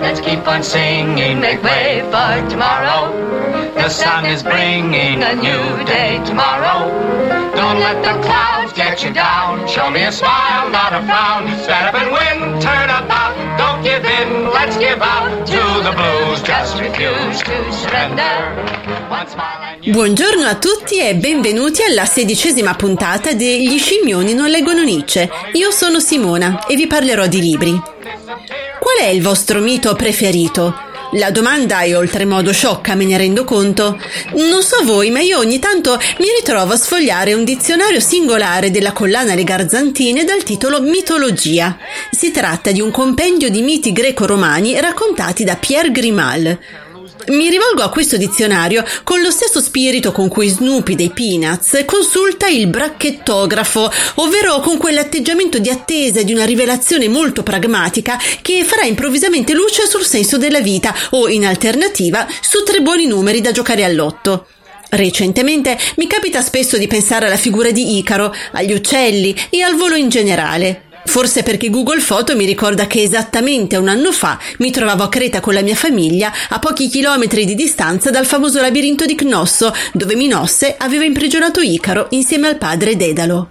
Let's keep on singing, make way for tomorrow. The sun is bringing a new day tomorrow. Don't let the clouds get you down. Show me a smile, not a frown. Stand up and win, turn about. Don't give in, let's give out to the blues. Just refuse to surrender. One smile. Buongiorno a tutti e benvenuti alla sedicesima puntata degli scimmioni non leggono Nietzsche. Io sono Simona e vi parlerò di libri. Qual è il vostro mito preferito? La domanda è oltremodo sciocca, me ne rendo conto. Non so voi, ma io ogni tanto mi ritrovo a sfogliare un dizionario singolare della collana Le Garzantine dal titolo Mitologia. Si tratta di un compendio di miti greco-romani raccontati da Pierre Grimal. Mi rivolgo a questo dizionario con lo stesso spirito con cui Snoopy dei Peanuts consulta il bracchettografo, ovvero con quell'atteggiamento di attesa di una rivelazione molto pragmatica che farà improvvisamente luce sul senso della vita o, in alternativa, su tre buoni numeri da giocare all'otto. Recentemente mi capita spesso di pensare alla figura di Icaro, agli uccelli e al volo in generale. Forse perché Google Foto mi ricorda che esattamente un anno fa mi trovavo a Creta con la mia famiglia a pochi chilometri di distanza dal famoso labirinto di Cnosso, dove Minosse aveva imprigionato Icaro insieme al padre Dedalo.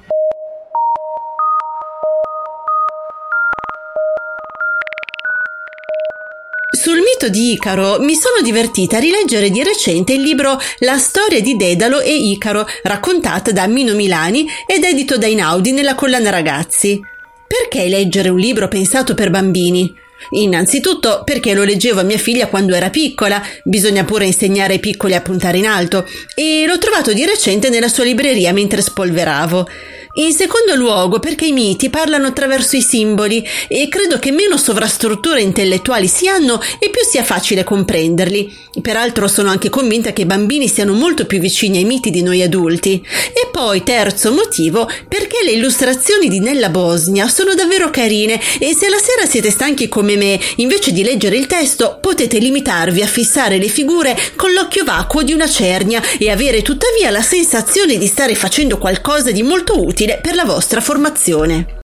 Sul mito di Icaro mi sono divertita a rileggere di recente il libro La storia di Dedalo e Icaro, raccontata da Mino Milani ed edito da Inaudi nella collana Ragazzi. Perché leggere un libro pensato per bambini? Innanzitutto perché lo leggevo a mia figlia quando era piccola, bisogna pure insegnare ai piccoli a puntare in alto, e l'ho trovato di recente nella sua libreria mentre spolveravo. In secondo luogo perché i miti parlano attraverso i simboli e credo che meno sovrastrutture intellettuali si hanno e più sia facile comprenderli. Peraltro sono anche convinta che i bambini siano molto più vicini ai miti di noi adulti. E poi, terzo motivo, perché le illustrazioni di Nella Bosnia sono davvero carine e se la sera siete stanchi come me, invece di leggere il testo, potete limitarvi a fissare le figure con l'occhio vacuo di una cernia e avere tuttavia la sensazione di stare facendo qualcosa di molto utile per la vostra formazione.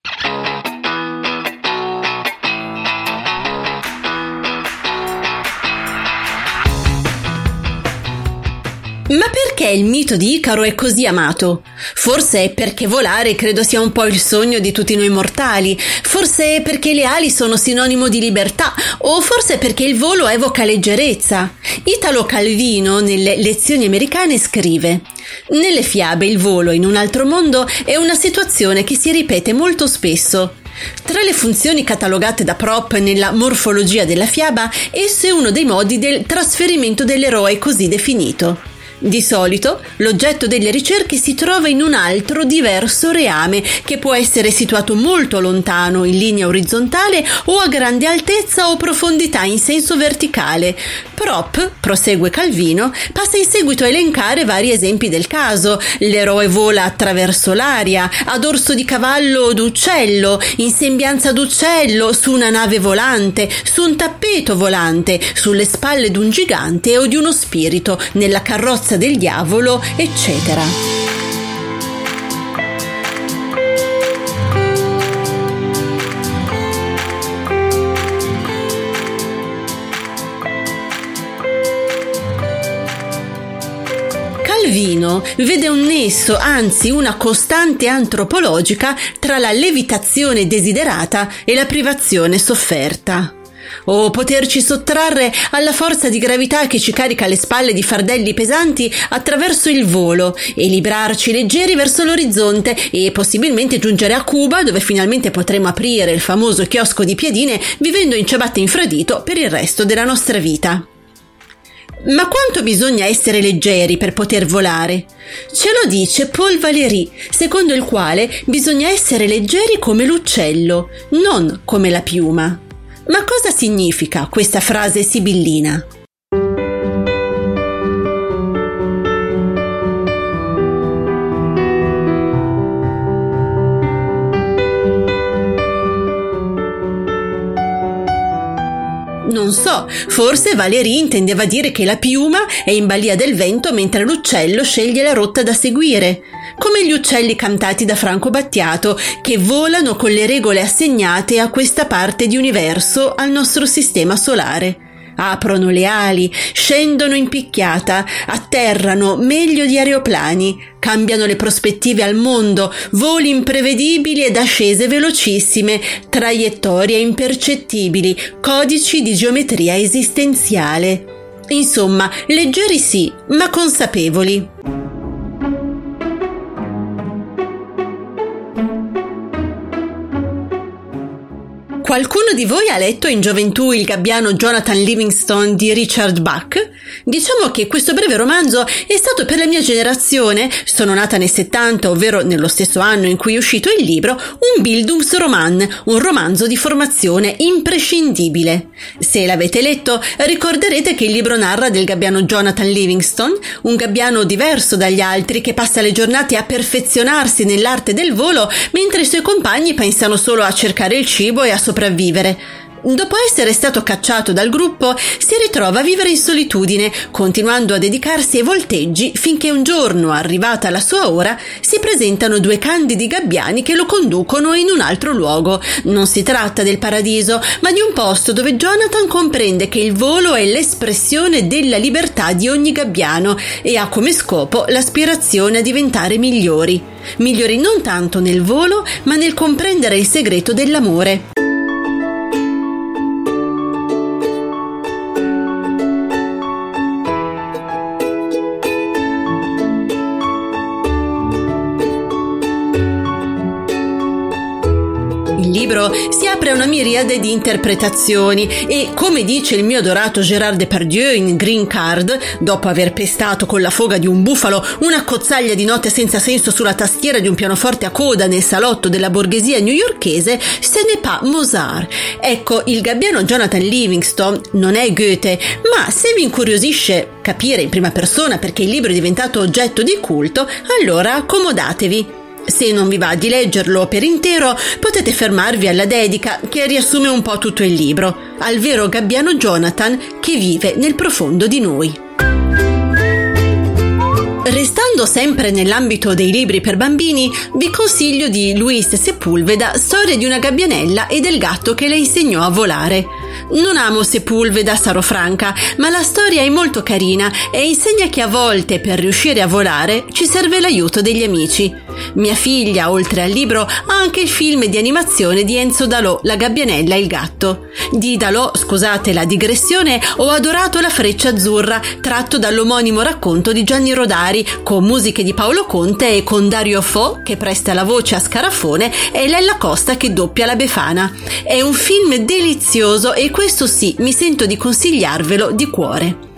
Ma perché il mito di Icaro è così amato? Forse è perché volare credo sia un po' il sogno di tutti noi mortali, forse è perché le ali sono sinonimo di libertà, o forse perché il volo evoca leggerezza. Italo Calvino, nelle lezioni americane, scrive Nelle fiabe il volo in un altro mondo è una situazione che si ripete molto spesso. Tra le funzioni catalogate da Prop nella morfologia della fiaba, esso è uno dei modi del trasferimento dell'eroe così definito. Di solito l'oggetto delle ricerche si trova in un altro diverso reame che può essere situato molto lontano in linea orizzontale o a grande altezza o profondità in senso verticale. Prop, prosegue Calvino, passa in seguito a elencare vari esempi del caso. L'eroe vola attraverso l'aria, a dorso di cavallo o d'uccello, in sembianza d'uccello, su una nave volante, su un tappeto volante, sulle spalle d'un gigante o di uno spirito, nella carrozza del diavolo, eccetera. Calvino vede un nesso, anzi una costante antropologica tra la levitazione desiderata e la privazione sofferta. O poterci sottrarre alla forza di gravità che ci carica alle spalle di fardelli pesanti attraverso il volo e librarci leggeri verso l'orizzonte e possibilmente giungere a Cuba dove finalmente potremo aprire il famoso chiosco di piedine vivendo in ciabatte infradito per il resto della nostra vita. Ma quanto bisogna essere leggeri per poter volare? Ce lo dice Paul Valéry, secondo il quale bisogna essere leggeri come l'uccello, non come la piuma. Ma cosa significa questa frase sibillina? Non so, forse Valerie intendeva dire che la piuma è in balia del vento mentre l'uccello sceglie la rotta da seguire, come gli uccelli cantati da Franco Battiato che volano con le regole assegnate a questa parte di universo al nostro sistema solare. Aprono le ali, scendono in picchiata, atterrano meglio di aeroplani, cambiano le prospettive al mondo, voli imprevedibili ed ascese velocissime, traiettorie impercettibili, codici di geometria esistenziale. Insomma, leggeri sì, ma consapevoli. Qualcuno di voi ha letto in gioventù il gabbiano Jonathan Livingstone di Richard Bach? Diciamo che questo breve romanzo è stato per la mia generazione, sono nata nel 70, ovvero nello stesso anno in cui è uscito il libro, un Bildungsroman, un romanzo di formazione imprescindibile. Se l'avete letto, ricorderete che il libro narra del gabbiano Jonathan Livingstone, un gabbiano diverso dagli altri che passa le giornate a perfezionarsi nell'arte del volo, mentre i suoi compagni pensano solo a cercare il cibo e a sopravvivere sopravvivere. Dopo essere stato cacciato dal gruppo, si ritrova a vivere in solitudine, continuando a dedicarsi ai volteggi finché un giorno, arrivata la sua ora, si presentano due candidi gabbiani che lo conducono in un altro luogo. Non si tratta del paradiso, ma di un posto dove Jonathan comprende che il volo è l'espressione della libertà di ogni gabbiano e ha come scopo l'aspirazione a diventare migliori. Migliori non tanto nel volo, ma nel comprendere il segreto dell'amore. Libro si apre una miriade di interpretazioni e, come dice il mio adorato Gérard Depardieu in Green Card, dopo aver pestato con la foga di un bufalo una cozzaglia di note senza senso sulla tastiera di un pianoforte a coda nel salotto della borghesia newyorkese, se ne pa Mozart. Ecco, il gabbiano Jonathan Livingstone non è Goethe, ma se vi incuriosisce capire in prima persona perché il libro è diventato oggetto di culto, allora accomodatevi. Se non vi va di leggerlo per intero, potete fermarvi alla dedica che riassume un po' tutto il libro, al vero gabbiano Jonathan che vive nel profondo di noi. Restando sempre nell'ambito dei libri per bambini, vi consiglio di Luis Sepulveda Storia di una gabbianella e del gatto che le insegnò a volare. Non amo Sepulveda, sarò franca, ma la storia è molto carina e insegna che a volte per riuscire a volare ci serve l'aiuto degli amici. Mia figlia, oltre al libro, ha anche il film di animazione di Enzo Dalò, La gabbianella e il gatto. Di Dalò, scusate la digressione, ho adorato La freccia azzurra, tratto dall'omonimo racconto di Gianni Rodari, con musiche di Paolo Conte e con Dario Fo, che presta la voce a Scarafone, e Lella Costa che doppia la Befana. È un film delizioso e questo sì, mi sento di consigliarvelo di cuore.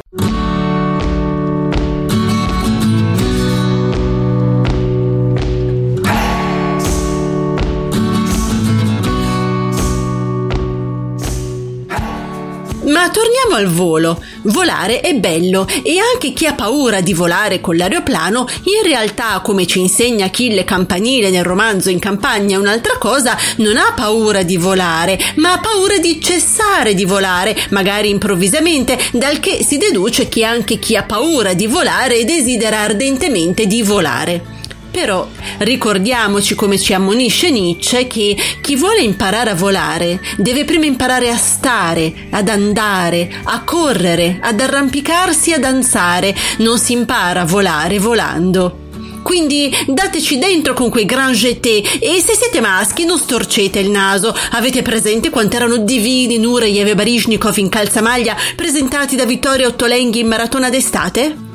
Torniamo al volo. Volare è bello e anche chi ha paura di volare con l'aeroplano, in realtà, come ci insegna Achille Campanile nel romanzo In campagna è un'altra cosa, non ha paura di volare, ma ha paura di cessare di volare, magari improvvisamente, dal che si deduce che anche chi ha paura di volare desidera ardentemente di volare. Però ricordiamoci come ci ammonisce Nietzsche che chi vuole imparare a volare deve prima imparare a stare, ad andare, a correre, ad arrampicarsi, a danzare. Non si impara a volare volando. Quindi dateci dentro con quei grand jeté e se siete maschi non storcete il naso. Avete presente quanto erano divini Nureyev e Barishnikov in calzamaglia presentati da Vittorio Ottolenghi in maratona d'estate?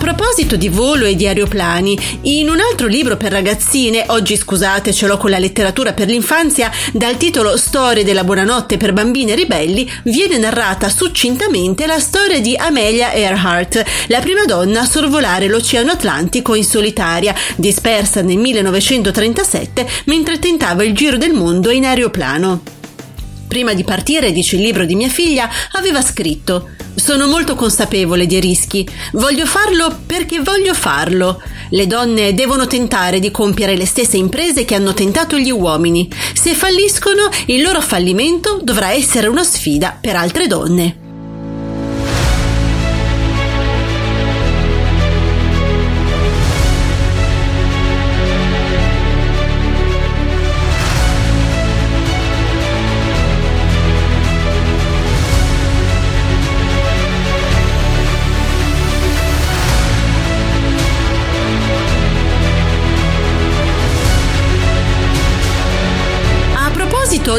Proposito di volo e di aeroplani, in un altro libro per ragazzine, oggi scusate ce l'ho con la letteratura per l'infanzia, dal titolo Storie della buonanotte per bambine ribelli, viene narrata succintamente la storia di Amelia Earhart, la prima donna a sorvolare l'Oceano Atlantico in solitaria, dispersa nel 1937 mentre tentava il giro del mondo in aeroplano. Prima di partire, dice il libro di mia figlia, aveva scritto Sono molto consapevole dei rischi. Voglio farlo perché voglio farlo. Le donne devono tentare di compiere le stesse imprese che hanno tentato gli uomini. Se falliscono, il loro fallimento dovrà essere una sfida per altre donne.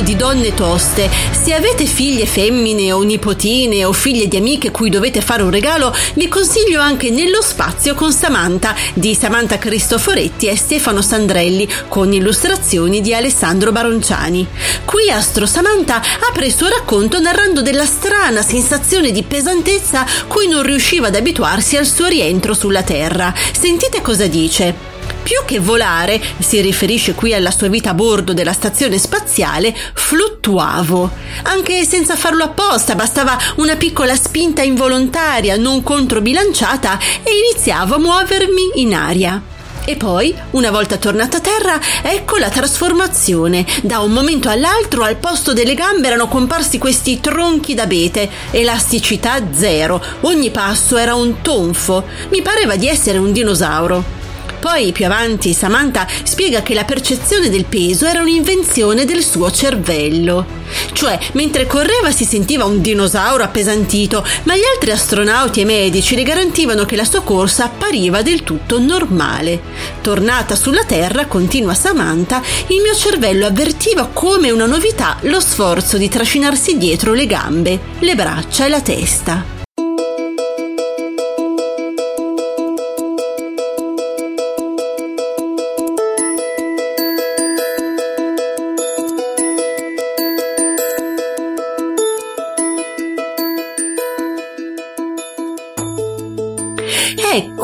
Di donne toste, se avete figlie femmine o nipotine o figlie di amiche cui dovete fare un regalo, vi consiglio anche Nello spazio con Samantha di Samantha Cristoforetti e Stefano Sandrelli con illustrazioni di Alessandro Baronciani. Qui Astro Samantha apre il suo racconto narrando della strana sensazione di pesantezza cui non riusciva ad abituarsi al suo rientro sulla Terra. Sentite cosa dice. Più che volare, si riferisce qui alla sua vita a bordo della stazione spaziale, fluttuavo. Anche senza farlo apposta, bastava una piccola spinta involontaria, non controbilanciata, e iniziavo a muovermi in aria. E poi, una volta tornata a terra, ecco la trasformazione. Da un momento all'altro al posto delle gambe erano comparsi questi tronchi d'abete, elasticità zero, ogni passo era un tonfo. Mi pareva di essere un dinosauro. Poi più avanti Samantha spiega che la percezione del peso era un'invenzione del suo cervello. Cioè, mentre correva si sentiva un dinosauro appesantito, ma gli altri astronauti e medici le garantivano che la sua corsa appariva del tutto normale. Tornata sulla Terra, continua Samantha, il mio cervello avvertiva come una novità lo sforzo di trascinarsi dietro le gambe, le braccia e la testa.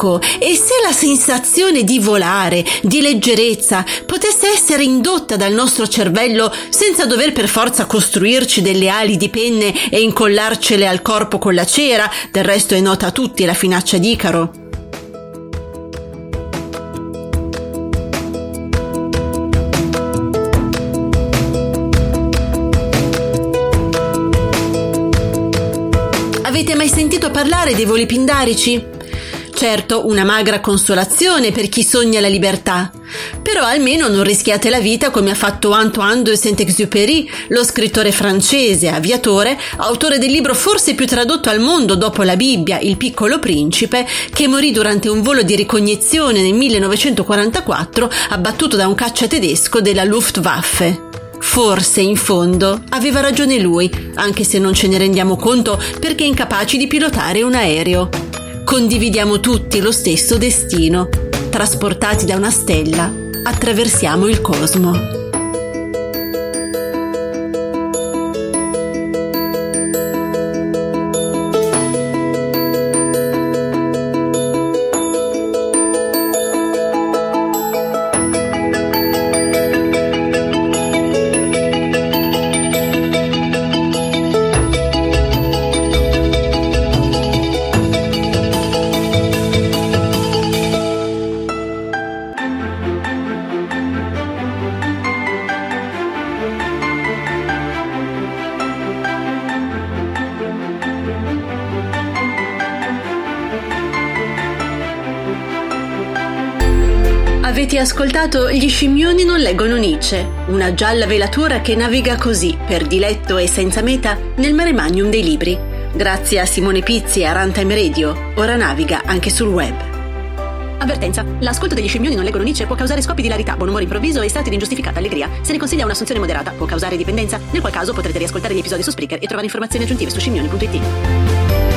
Ecco, e se la sensazione di volare, di leggerezza, potesse essere indotta dal nostro cervello senza dover per forza costruirci delle ali di penne e incollarcele al corpo con la cera, del resto è nota a tutti la finaccia d'Icaro. Avete mai sentito parlare dei voli pindarici? Certo, una magra consolazione per chi sogna la libertà. Però almeno non rischiate la vita come ha fatto Antoine de Saint-Exupéry, lo scrittore francese, aviatore, autore del libro forse più tradotto al mondo dopo la Bibbia, Il piccolo principe, che morì durante un volo di ricognizione nel 1944 abbattuto da un caccia tedesco della Luftwaffe. Forse in fondo aveva ragione lui, anche se non ce ne rendiamo conto perché incapaci di pilotare un aereo. Condividiamo tutti lo stesso destino. Trasportati da una stella, attraversiamo il cosmo. Avete ascoltato Gli scimmioni non leggono Nietzsche, una gialla velatura che naviga così, per diletto e senza meta, nel mare magnum dei libri. Grazie a Simone Pizzi e a Runtime Radio, ora naviga anche sul web. Avvertenza. L'ascolto degli scimmioni non leggono Nietzsche può causare scoppi di ilarità, buon umore improvviso e stati di ingiustificata allegria. Se ne consiglia un'assunzione moderata, può causare dipendenza, nel qual caso potrete riascoltare gli episodi su Spreaker e trovare informazioni aggiuntive su scimmioni.it.